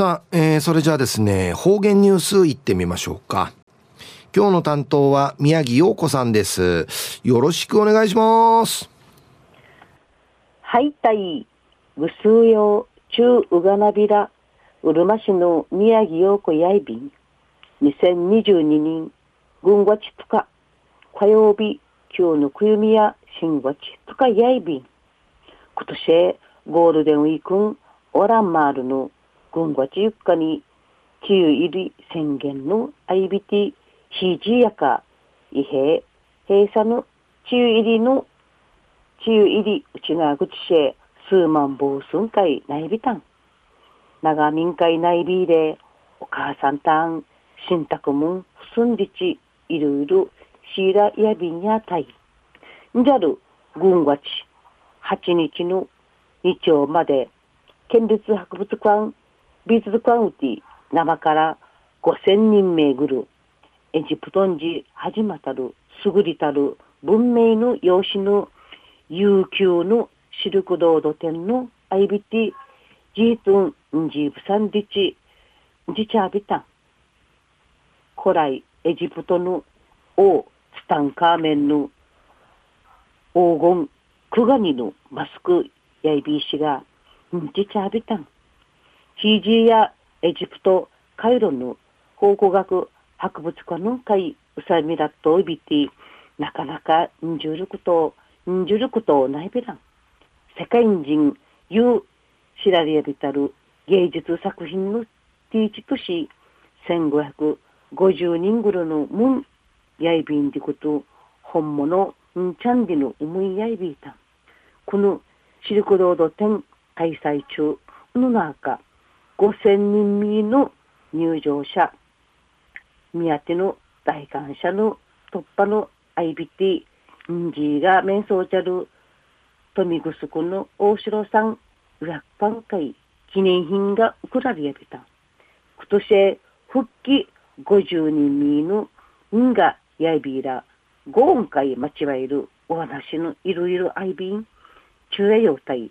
さあ、えー、それじゃあですね、方言ニュースいってみましょうか。今日の担当は宮城陽子さんです。よろしくお願いします。はい、たい、ぐすうよう、中うがなびら、うるま市の宮城陽子やいびん、2022年、軍がちとか、火曜日、今日のくゆみや、新がちとかやいびん、今年、ゴールデンウィークン、オランマールの軍がちゆっかに、旧入り宣言の IBT ひじやか、いへ、閉鎖の中入りの中入り内側口へ数万暴寸会内備たん。長民会内備でお母さんたん、新宅門不寸立いろいろシーラやびんやたい。んじゃる軍がち8日の日曜まで県立博物館美術館うて生から5000人巡る。エジプトンジ始またる優りたる文明の養子の悠久のシルクロード店のアイビティジートンジーブサンディチジチャービタン。古来エジプトの王ツタンカーメンの黄金クガニのマスクやいびいしがジチャービタン。フィジーやエジプト、カイロの考古学博物館の会うさみらといびて、なかなかんじゅること、んじゅることないべらん。世界人、ゆう、知られやびたる芸術作品のティーチとし、1550人ぐらのムン、やいびんでこと、本物、んちゃんでの思いやいびいた。このシルクロード展開催中の中、5000人目の入場者、宮手の大感謝の突破の IBT、ンジーが面相ちゃる、富城区の大城さん、裏番会記念品が送られやびた。今年、復帰50人目のんがやいびら、ご音会間違えるお話のいろいろあいびん、中英用体、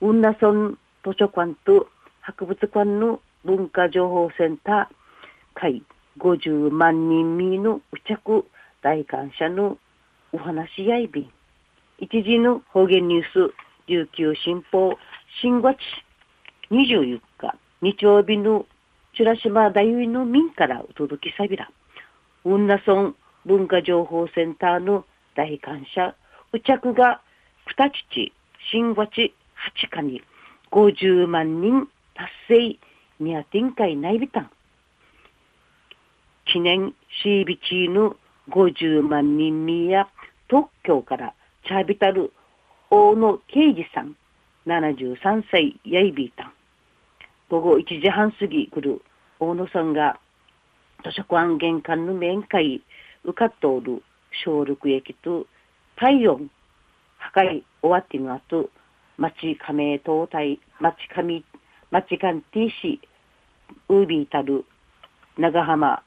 うんなそん図書館と博物館の文化情報センター会50万人民のう着大感謝のお話やいびん。一時の方言ニュース琉球新報新月24日日曜日のチュラ島大ウの民からお届けさびら。ウンナソン文化情報センターの大感謝、う着が二父、新月八日に50万人達成ニアティンカイナイビタン。記念シービチーヌ50万人ミや東京からチャビタル大野啓治さん73歳やいびいたん。午後1時半過ぎ来る大野さんが図書館玄関の面会受かっておる小力駅と体温破壊終わっての後町亀東大町上マチカンティーシウービータル長浜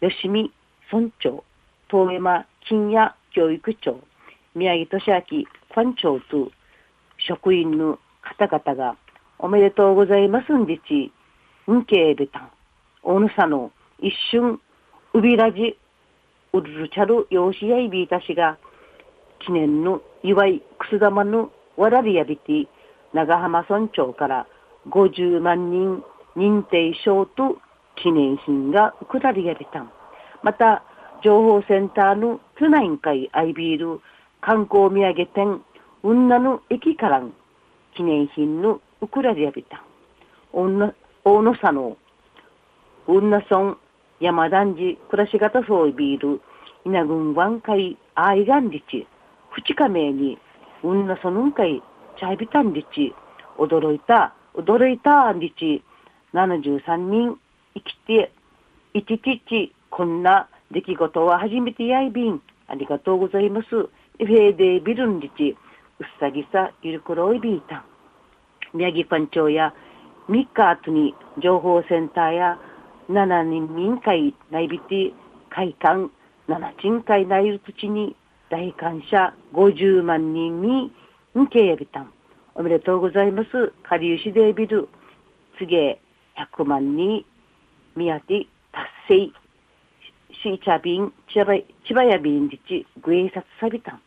吉見村長遠山金谷教育長宮城俊明官庁と職員の方々がおめでとうございますんでち、んけべたん、おぬさの一瞬、うびらじ、うるるちゃるようしやいびいたしが、記念の祝いくす玉のわらびやびて、長浜村長から50万人認定証と記念品が送られやれたん。また、情報センターの都内会アイビール観光土産店、女の駅からん記念品の送られやれたん。大野佐野、女村山団寺暮らし方そうビール、稲群湾会愛願日、二日目に女村の会チャイビタン日、驚いた驚いた日73人生きて、いちちちこんな出来事は初めてやいびん。ありがとうございます。フェーデービルンリチ、うっさぎさ、ゆるくろいびいた。宮城パン町や3日後に情報センターや7人民会内ビティ会館7人会内うちに大感謝50万人にんけやびたん。おめでとうございます。かりゆしデービル。次へ、100万に宮で達成。シーチャビン、千葉やビンリチ、グエイサツサビタン。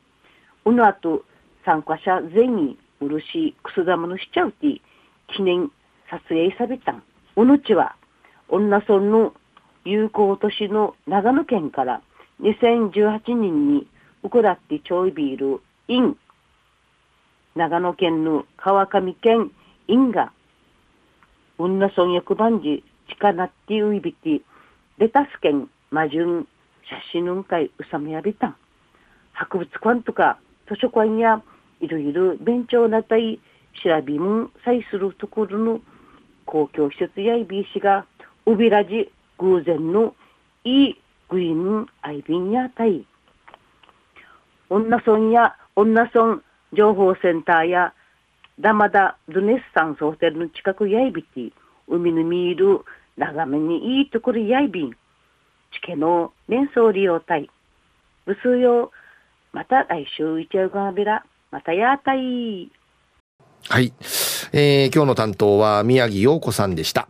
うの後、参加者全員、漆、くす玉のしちゃうて、記念撮影されたん。うぬちは、女村の友好都市の長野県から2018年にウクラッティちょいビール、イン、長野県の川上県インが、女村役番地、近なっていういびて、レタス県魔順写真の会うさめやびたん。博物館とか図書館やいろいろ勉強なたい調べもんさいするところの公共施設やいびいしがうびらじ偶然のいいグリーンアイビンやたい。女村や女村情報センターやダマダルネッサンスホテルの近くやいびて海の見える眺めにいいところやいびん。地形の連想利用体。無数用、また来週一夜がべら、またやたい。はい。えー、今日の担当は宮城陽子さんでした。